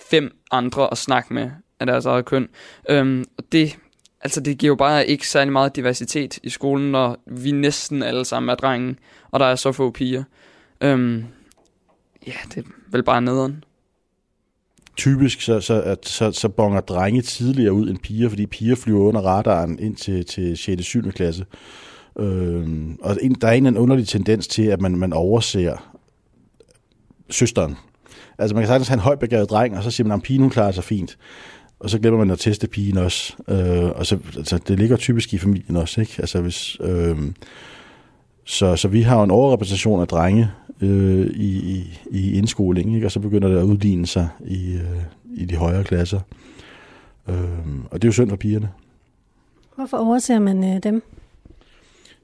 fem andre at snakke med af deres eget køn. Øhm, og det, altså det giver jo bare ikke særlig meget diversitet i skolen, når vi næsten alle sammen er drenge, og der er så få piger. Øhm, ja, det er vel bare nederen. Typisk så, så, at, så, så bonger drenge tidligere ud end piger, fordi piger flyver under radaren ind til, til 6. og 7. klasse. Øh, og en, der er en, en underlig tendens til, at man, man overser søsteren. Altså man kan sagtens have en højbegavet dreng, og så siger man, at pigen hun klarer sig fint. Og så glemmer man at teste pigen også. Øh, og så, altså, det ligger typisk i familien også, ikke? Altså hvis... Øh, så, så vi har jo en overrepræsentation af drenge øh, i, i, indskoling, ikke? og så begynder det at udligne sig i, øh, i de højere klasser. Øh, og det er jo synd for pigerne. Hvorfor overser man øh, dem?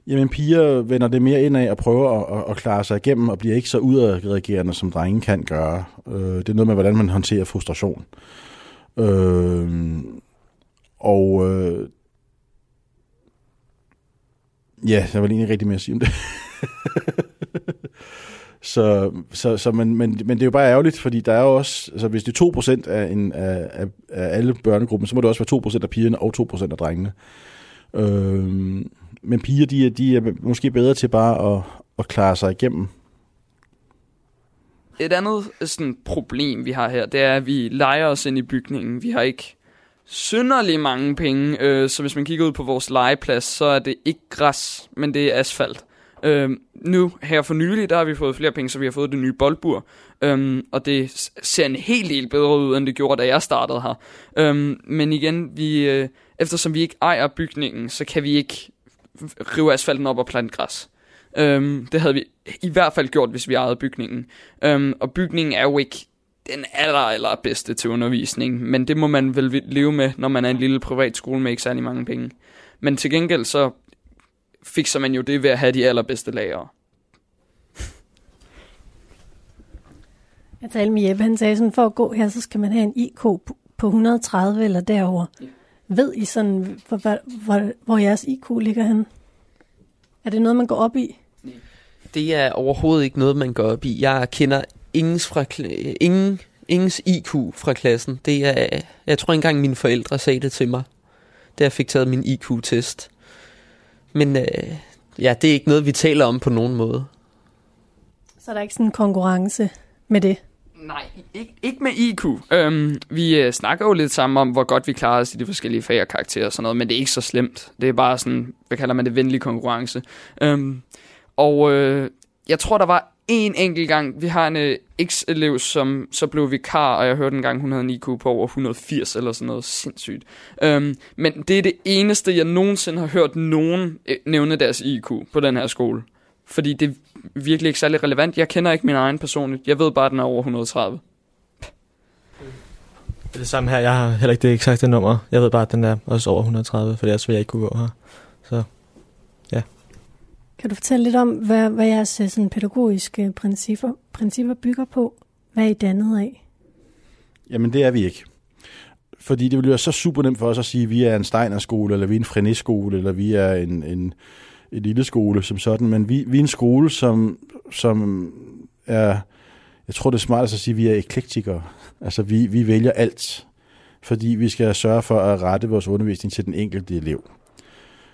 Jamen, piger vender det mere ind af og prøver at, at, at klare sig igennem, og bliver ikke så udadreagerende, som drenge kan gøre. Øh, det er noget med, hvordan man håndterer frustration. Øh, og øh, ja, jeg vil egentlig rigtig mere at sige om det. så, så, så men, men, men det er jo bare ærgerligt, fordi der er jo også, altså hvis det er 2% af, en, af, af, af alle børnegruppen, så må det også være 2% af pigerne og 2% af drengene. Øh, men piger, de, er, de er måske bedre til bare at, at klare sig igennem. Et andet sådan, problem, vi har her, det er, at vi leger os ind i bygningen. Vi har ikke synderlig mange penge, øh, så hvis man kigger ud på vores legeplads, så er det ikke græs, men det er asfalt. Øh, nu her for nylig, der har vi fået flere penge, så vi har fået det nye boldbur. Øhm, og det ser en helt del bedre ud, end det gjorde, da jeg startede her. Øhm, men igen, vi, øh, eftersom vi ikke ejer bygningen, så kan vi ikke rive asfalten op og plante græs. Øhm, det havde vi i hvert fald gjort, hvis vi ejede bygningen. Øhm, og bygningen er jo ikke den aller, aller bedste til undervisning, men det må man vel leve med, når man er en lille privat skole med ikke særlig mange penge. Men til gengæld så fikser man jo det ved at have de allerbedste lærere. Jeg talte med Jeppe, han sagde sådan, for at gå her, så skal man have en IK på 130 eller derover. Ja. Ved I sådan, hvor, hvor, hvor, hvor jeres IQ ligger hen? Er det noget, man går op i? Det er overhovedet ikke noget, man går op i. Jeg kender ingens, fra, ingen, ingens IQ fra klassen. Det er, jeg tror engang mine forældre sagde det til mig, da jeg fik taget min IQ-test. Men øh, ja, det er ikke noget, vi taler om på nogen måde. Så er der ikke sådan en konkurrence med det? Nej, ikke, ikke med IQ. Øhm, vi øh, snakker jo lidt sammen om, hvor godt vi klarer os i de forskellige fag og karakterer og sådan noget, men det er ikke så slemt. Det er bare sådan, hvad kalder man det, venlig konkurrence. Øhm, og øh, jeg tror, der var en enkelt gang, vi har en øh, eks-elev, som så blev vikar, og jeg hørte en gang, hun havde en IQ på over 180 eller sådan noget sindssygt. Øhm, men det er det eneste, jeg nogensinde har hørt nogen øh, nævne deres IQ på den her skole. Fordi det er virkelig ikke særlig relevant. Jeg kender ikke min egen personligt. Jeg ved bare, at den er over 130. Det er det samme her. Jeg har heller ikke det eksakte nummer. Jeg ved bare, at den er også over 130, for ellers vil jeg ikke kunne gå her. Kan du fortælle lidt om, hvad, hvad jeres øh, sådan, pædagogiske principper, principper bygger på? Hvad er I dannet af? Jamen, det er vi ikke. Fordi det ville være så super nemt for os at sige, at vi er en Steiner-skole, eller vi er en Frenet-skole, eller vi er en, en, en lille skole som sådan. Men vi, vi er en skole, som, som er... Jeg tror, det er smart at sige, at vi er eklektikere. Altså, vi, vi vælger alt, fordi vi skal sørge for at rette vores undervisning til den enkelte elev.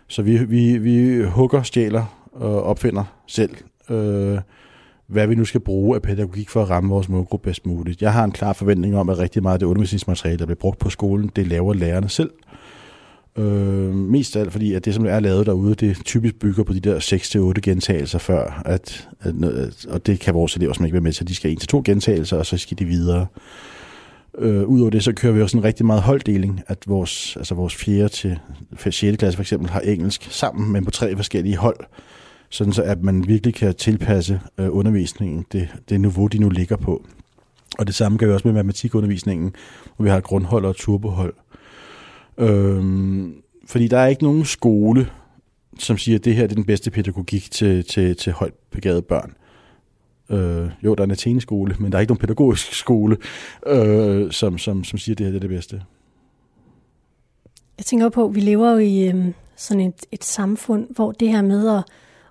Så vi, vi, vi hugger, stjæler og opfinder selv, øh, hvad vi nu skal bruge af pædagogik for at ramme vores målgruppe bedst muligt. Jeg har en klar forventning om, at rigtig meget af det undervisningsmateriale, der bliver brugt på skolen, det laver lærerne selv. Øh, mest af alt fordi, at det, som er lavet derude, det typisk bygger på de der 6-8 gentagelser før, at, at, og det kan vores elever ikke være med til. De skal 1-2 gentagelser, og så skal de videre. Øh, Udover det, så kører vi også en rigtig meget holddeling, at vores, altså vores 4. til 6. klasse for eksempel har engelsk sammen, men på tre forskellige hold, sådan så at man virkelig kan tilpasse øh, undervisningen det, det niveau, de nu ligger på. Og det samme gør vi også med matematikundervisningen, hvor vi har et grundhold og et turbohold. Øhm, fordi der er ikke nogen skole, som siger, at det her er den bedste pædagogik til, til, til højt begavede børn. Øh, jo, der er en Athene-skole, men der er ikke nogen pædagogisk skole, øh, som, som, som siger, at det her er det bedste. Jeg tænker på, at vi lever jo i øh, sådan et, et samfund, hvor det her med at,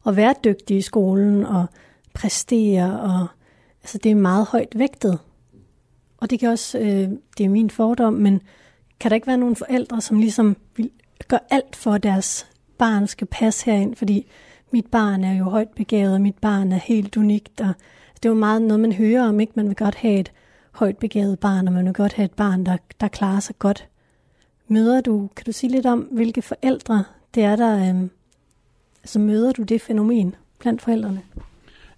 at være dygtig i skolen og præstere, og, altså det er meget højt vægtet. Og det kan også, øh, det er min fordom, men kan der ikke være nogen forældre, som ligesom vil gøre alt for, at deres barn skal passe herind, fordi mit barn er jo højt begavet, og mit barn er helt unikt, og det er jo meget noget, man hører om, ikke? Man vil godt have et højt begavet barn, og man vil godt have et barn, der, der klarer sig godt. Møder du, kan du sige lidt om, hvilke forældre det er, der, øhm, altså møder du det fænomen blandt forældrene?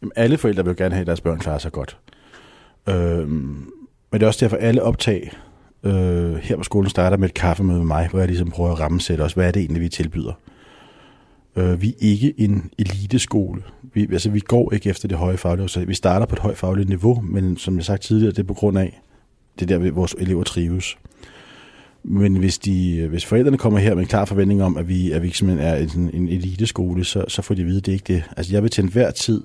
Jamen, alle forældre vil gerne have, at deres børn klarer sig godt. Øh, men det er også derfor, alle optag øh, her på skolen starter med et kaffemøde med mig, hvor jeg ligesom prøver at rammesætte os, hvad er det egentlig, vi tilbyder. Øh, vi er ikke en eliteskole. Vi, altså, vi går ikke efter det høje faglige, så vi starter på et højt fagligt niveau, men som jeg sagt tidligere, det er på grund af, det der, vores elever trives. Men hvis, de, øh, hvis forældrene kommer her med en klar forventning om, at vi, at vi simpelthen er en, en eliteskole, så, så får de at vide, at det er ikke det. Altså jeg vil til enhver tid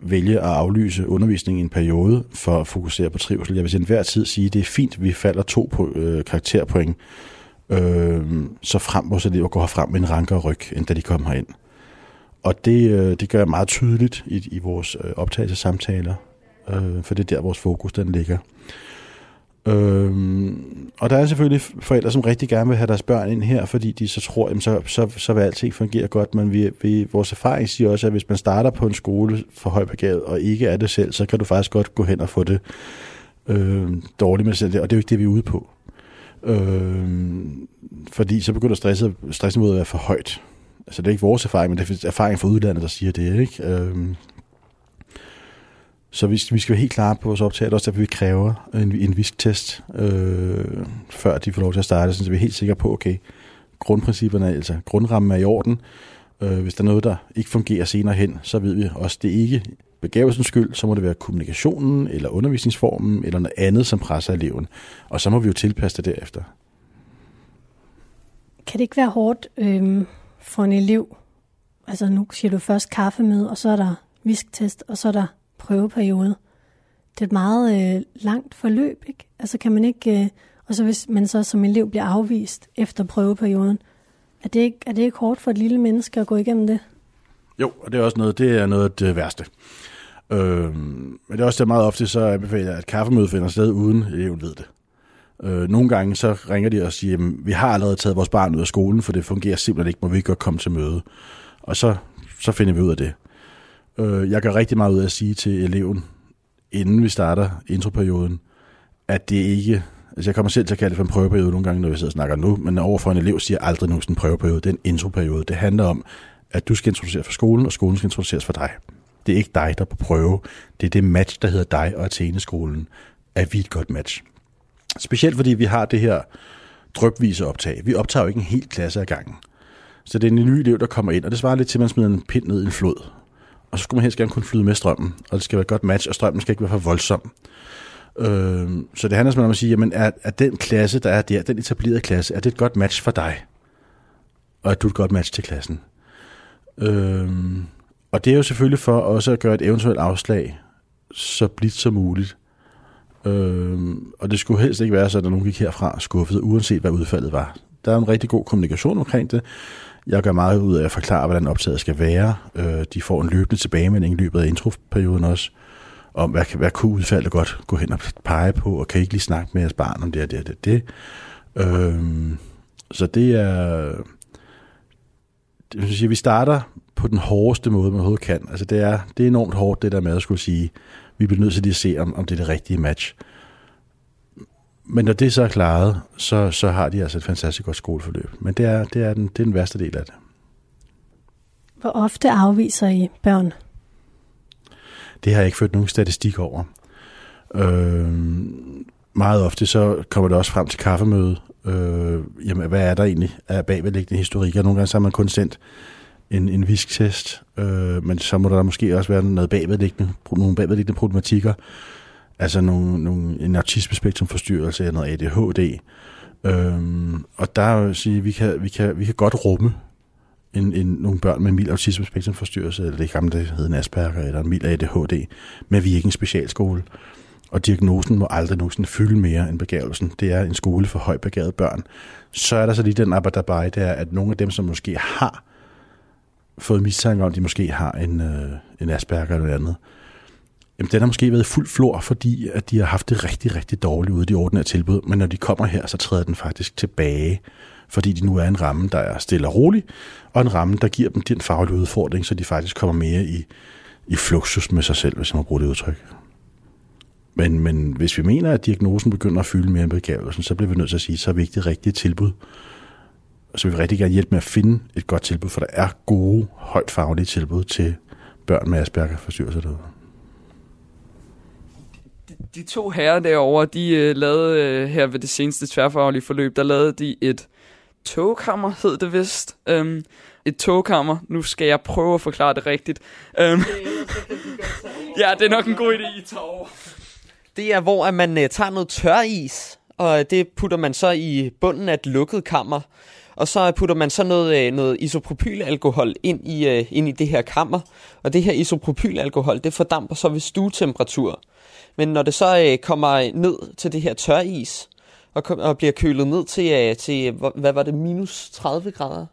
vælge at aflyse undervisning i en periode for at fokusere på trivsel. Jeg vil til enhver tid sige, at det er fint, at vi falder to på, øh, karakterpoint, øh, så frem vores elever går frem med en rankere ryg, end da de kom herind. Og det, øh, det gør jeg meget tydeligt i, i vores øh, optagelsesamtaler, øh, for det er der, vores fokus den ligger. Øhm, og der er selvfølgelig forældre, som rigtig gerne vil have deres børn ind her, fordi de så tror, at så, så, så vil alting fungere godt. Men vi, vi, vores erfaring siger også, at hvis man starter på en skole for højbegavet og ikke er det selv, så kan du faktisk godt gå hen og få det øh, dårligt med selv. Og det er jo ikke det, vi er ude på. Øh, fordi så begynder stresset, stressniveauet at være for højt. Altså det er ikke vores erfaring, men det er erfaring fra udlandet, der siger det. Ikke? Øh, så vi, vi skal være helt klare på vores optag, også derfor vi kræver en, en visk-test, øh, før de får lov til at starte, så vi er helt sikre på, okay, grundprincipperne, altså grundrammen er i orden. Øh, hvis der er noget, der ikke fungerer senere hen, så ved vi også, det ikke begavelsens skyld, så må det være kommunikationen, eller undervisningsformen, eller noget andet, som presser eleven. Og så må vi jo tilpasse det derefter. Kan det ikke være hårdt øh, for en elev? Altså nu siger du først kaffemøde, og så er der visktest, og så er der prøveperiode. Det er et meget øh, langt forløb, ikke? Altså kan man ikke, øh, og så hvis man så som elev bliver afvist efter prøveperioden, er det ikke, er det ikke hårdt for et lille menneske at gå igennem det? Jo, og det er også noget, det er noget af det øh, værste. Øh, men det er også det meget ofte, så anbefaler jeg, at kaffemødet finder sted, uden eleven ved det. Øh, nogle gange så ringer de og siger, at vi har allerede taget vores barn ud af skolen, for det fungerer simpelthen ikke, må vi ikke godt komme til møde. Og så, så finder vi ud af det. Øh, jeg gør rigtig meget ud af at sige til eleven, inden vi starter introperioden, at det ikke... Altså jeg kommer selv til at kalde det for en prøveperiode nogle gange, når vi sidder og snakker nu, men overfor en elev siger aldrig nogen en prøveperiode. Det er en introperiode. Det handler om, at du skal introduceres for skolen, og skolen skal introduceres for dig. Det er ikke dig, der er på prøve. Det er det match, der hedder dig og Athene-skolen. Er vi et godt match? Specielt fordi vi har det her drøbvise optag. Vi optager jo ikke en hel klasse ad gangen. Så det er en ny elev, der kommer ind, og det svarer lidt til, at man smider en pind ned i en flod og så skulle man helst gerne kunne flyde med strømmen, og det skal være et godt match, og strømmen skal ikke være for voldsom. Øh, så det handler simpelthen om at sige, jamen er, er den klasse, der er der, den etablerede klasse, er det et godt match for dig? Og er du et godt match til klassen? Øh, og det er jo selvfølgelig for også at gøre et eventuelt afslag så blidt som muligt. Øh, og det skulle helst ikke være så, at nogen gik herfra skuffet, uanset hvad udfaldet var. Der er en rigtig god kommunikation omkring det. Jeg gør meget ud af at forklare, hvordan optaget skal være. Øh, de får en løbende tilbagemelding i løbet af introperioden også, om hvad, hvad kunne udfaldet godt gå hen og pege på, og kan I ikke lige snakke med jeres barn om det og det og det. det. Øh, så det er... Det vil sige, vi starter på den hårdeste måde, man overhovedet kan. Altså det er, det er enormt hårdt, det der med at skulle sige, vi bliver nødt til lige at se, om, om det er det rigtige match. Men når det så er klaret, så, så har de altså et fantastisk godt skoleforløb. Men det er, det er, den, det er den værste del af det. Hvor ofte afviser I børn? Det har jeg ikke ført nogen statistik over. Øh, meget ofte så kommer det også frem til kaffemøde. Øh, jamen, hvad er der egentlig af bagvedliggende historikker? Nogle gange så har man kun sendt en, en visktest, øh, men så må der måske også være noget bagvedliggende, nogle bagvedliggende problematikker, altså nogle, nogle, en autismespektrumforstyrrelse eller noget ADHD. Øhm, og der er jo sige, vi kan, vi kan, vi kan godt rumme en, en, nogle børn med en mild autismespektrumforstyrrelse, eller det gamle, det hedder en Asperger, eller en mild ADHD, men vi er ikke en specialskole. Og diagnosen må aldrig nogensinde fylde mere end begavelsen. Det er en skole for højbegavede børn. Så er der så lige den arbejde, der er, at nogle af dem, som måske har fået mistanke om, at de måske har en, øh, en Asperger eller andet, Jamen, den har måske været fuld flor, fordi at de har haft det rigtig, rigtig dårligt ude i de ordinære tilbud, men når de kommer her, så træder den faktisk tilbage, fordi de nu er en ramme, der er stille og rolig, og en ramme, der giver dem den faglige udfordring, så de faktisk kommer mere i, i fluxus med sig selv, hvis man bruger det udtryk. Men, men hvis vi mener, at diagnosen begynder at fylde mere end begavelsen, så bliver vi nødt til at sige, så er vigtigt rigtigt tilbud. Så vi rigtig gerne hjælpe med at finde et godt tilbud, for der er gode, højt faglige tilbud til børn med Asperger forstyrrelser derude de to herrer derovre, de øh, lavede øh, her ved det seneste tværfaglige forløb, der lavede de et togkammer, hed det vist. Um, et togkammer. Nu skal jeg prøve at forklare det rigtigt. Um, ja, det er nok en god idé, I tager over. Det er, hvor at man uh, tager noget tør is, og det putter man så i bunden af et lukket kammer. Og så putter man så noget, øh, noget isopropylalkohol ind i, øh, ind i det her kammer. Og det her isopropylalkohol, det fordamper så ved stuetemperatur. Men når det så øh, kommer ned til det her tøris, og, kom, og bliver kølet ned til, øh, til, hvad var det, minus 30 grader,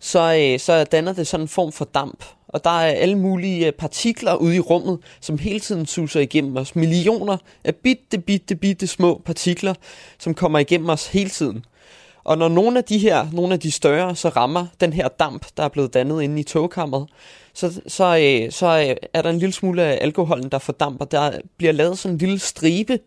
så, øh, så danner det sådan en form for damp. Og der er alle mulige øh, partikler ude i rummet, som hele tiden suser igennem os. Millioner af bitte, bitte, bitte små partikler, som kommer igennem os hele tiden. Og når nogle af de her, nogle af de større, så rammer den her damp, der er blevet dannet inde i togkammeret, så, så, øh, så øh, er der en lille smule af alkoholen, der fordamper. Der bliver lavet sådan en lille stribe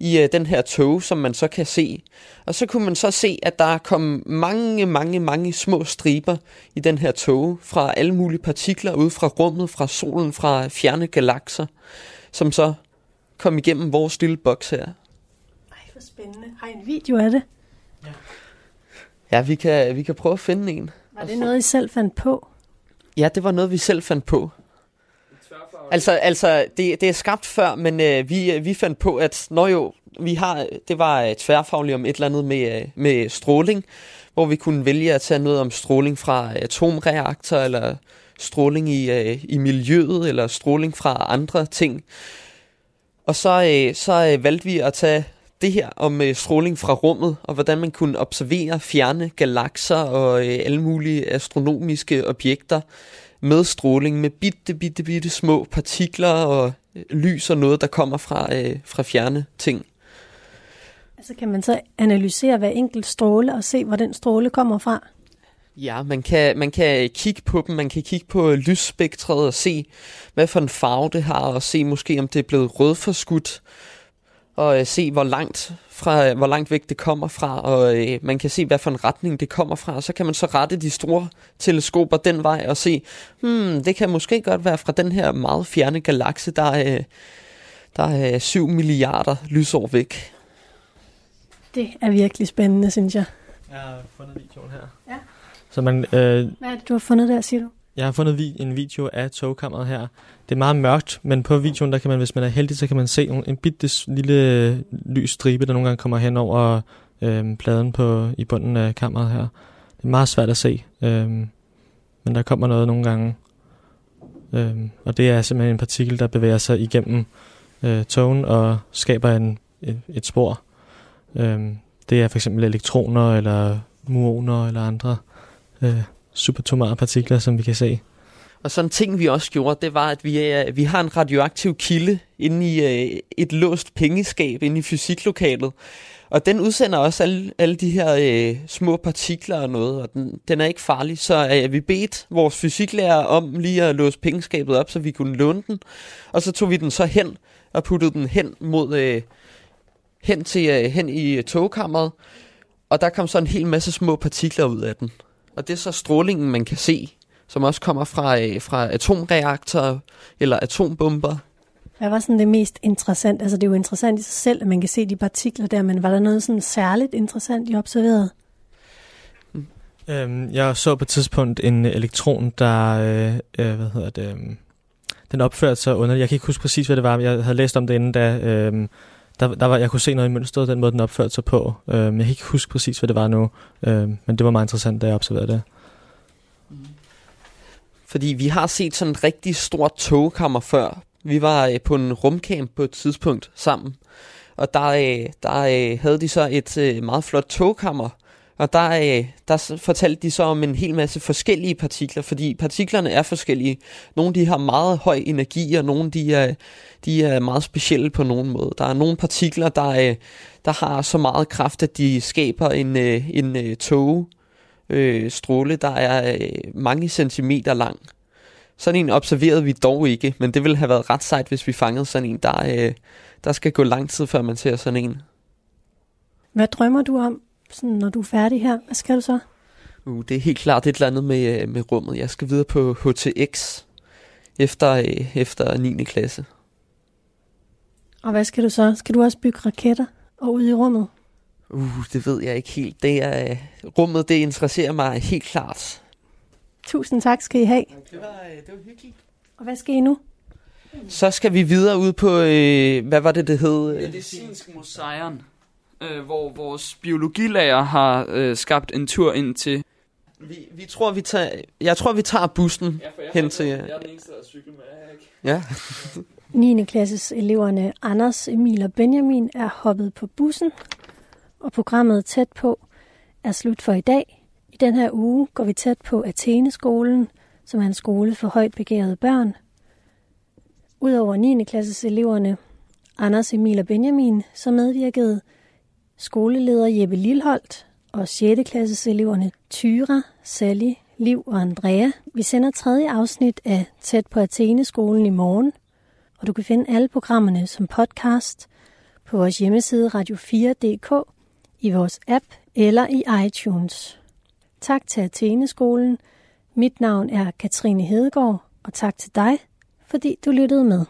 i øh, den her tog, som man så kan se. Og så kunne man så se, at der er kommet mange, mange, mange små striber i den her tog fra alle mulige partikler ud fra rummet, fra solen, fra fjerne galakser, som så kom igennem vores lille boks her. Ej, hvor spændende. Har I en video af det? Ja, vi kan, vi kan prøve at finde en. Var det noget, I selv fandt på? Ja, det var noget, vi selv fandt på. Altså, altså det, det er skabt før, men øh, vi, øh, vi fandt på, at når jo, vi har, det var øh, tværfagligt om et eller andet med, øh, med stråling, hvor vi kunne vælge at tage noget om stråling fra atomreaktor, eller stråling i, øh, i miljøet, eller stråling fra andre ting. Og så, øh, så øh, valgte vi at tage det her om øh, stråling fra rummet, og hvordan man kunne observere fjerne galakser og øh, alle mulige astronomiske objekter med stråling, med bitte, bitte, bitte små partikler og øh, lys og noget, der kommer fra, øh, fra fjerne ting. Altså kan man så analysere hver enkelt stråle og se, hvor den stråle kommer fra? Ja, man kan, man kan kigge på dem, man kan kigge på lysspektret og se, hvad for en farve det har, og se måske, om det er blevet rødforskudt, og øh, se, hvor langt, fra, hvor langt væk det kommer fra, og øh, man kan se, hvad for en retning det kommer fra, og så kan man så rette de store teleskoper den vej og se, hmm, det kan måske godt være fra den her meget fjerne galakse, der er, øh, der er 7 milliarder lysår væk. Det er virkelig spændende, synes jeg. Jeg har fundet videoen her. Ja. Så man, øh, Hvad er det, du har fundet der, siger du? Jeg har fundet vi- en video af togkammeret her. Det er meget mørkt, men på videoen, der kan man, hvis man er heldig, så kan man se en, en bitte lille øh, lys stribe, der nogle gange kommer hen over øh, pladen på, i bunden af kammeret her. Det er meget svært at se, øh, men der kommer noget nogle gange. Øh, og det er simpelthen en partikel, der bevæger sig igennem øh, togen og skaber en, et, et spor. Øh, det er for eksempel elektroner eller muoner eller andre øh, supertomare partikler, som vi kan se. Og sådan en ting, vi også gjorde, det var, at vi, øh, vi har en radioaktiv kilde inde i øh, et låst pengeskab inde i fysiklokalet. Og den udsender også alle, alle de her øh, små partikler og noget, og den, den er ikke farlig. Så øh, vi bedt vores fysiklærer om lige at låse pengeskabet op, så vi kunne låne den. Og så tog vi den så hen og puttede den hen mod øh, hen til øh, hen i øh, togkammeret. Og der kom så en hel masse små partikler ud af den. Og det er så strålingen, man kan se, som også kommer fra, øh, fra atomreaktorer eller atombomber. Hvad var sådan det mest interessant? Altså det er jo interessant i sig selv, at man kan se de partikler der, men var der noget sådan særligt interessant, I observerede? Øhm, jeg så på et tidspunkt en elektron, der, øh, øh, hvad hedder det, øh, den opførte sig underligt. Jeg kan ikke huske præcis, hvad det var, men jeg havde læst om det inden, da øh, der, der var, jeg kunne se noget i mønstret, den måde, den opførte sig på. Øh, jeg kan ikke huske præcis, hvad det var nu, øh, men det var meget interessant, da jeg observerede det. Mm. Fordi vi har set sådan et rigtig stort togkammer før. Vi var øh, på en rumcamp på et tidspunkt sammen. Og der, øh, der øh, havde de så et øh, meget flot togkammer. Og der, øh, der fortalte de så om en hel masse forskellige partikler, fordi partiklerne er forskellige. Nogle de har meget høj energi, og nogle de er, de er meget specielle på nogen måde. Der er nogle partikler, der, øh, der har så meget kraft, at de skaber en, øh, en øh, tog, øh, stråle, der er øh, mange centimeter lang. Sådan en observerede vi dog ikke, men det ville have været ret sejt, hvis vi fangede sådan en. Der, øh, der skal gå lang tid, før man ser sådan en. Hvad drømmer du om, sådan, når du er færdig her? Hvad skal du så? Uh, det er helt klart et eller andet med, øh, med rummet. Jeg skal videre på HTX efter, øh, efter 9. klasse. Og hvad skal du så? Skal du også bygge raketter og ud i rummet? Uh, det ved jeg ikke helt. Det er, øh, rummet det interesserer mig helt klart. Tusind tak skal I have. Det var, det var hyggeligt. Og hvad skal I nu? Så skal vi videre ud på, øh, hvad var det, det hed? Medicinsk museum. Øh, hvor vores biologilærer har øh, skabt en tur ind til. Vi, vi tror, vi tager, jeg tror, vi tager bussen ja, hen til... Jeg er den eneste, der cykler med, ikke? Ja. 9. klasses eleverne Anders, Emil og Benjamin er hoppet på bussen, og programmet Tæt på er slut for i dag. I den her uge går vi tæt på Atheneskolen, som er en skole for højt begærede børn. Udover 9. klasses eleverne Anders, Emil og Benjamin, så medvirkede skoleleder Jeppe Lilholdt og 6. klasses eleverne Tyra, Sally, Liv og Andrea. Vi sender tredje afsnit af Tæt på Athene-skolen i morgen, og du kan finde alle programmerne som podcast på vores hjemmeside radio4.dk, i vores app eller i iTunes. Tak til Athene-skolen. Mit navn er Katrine Hedegaard, og tak til dig, fordi du lyttede med.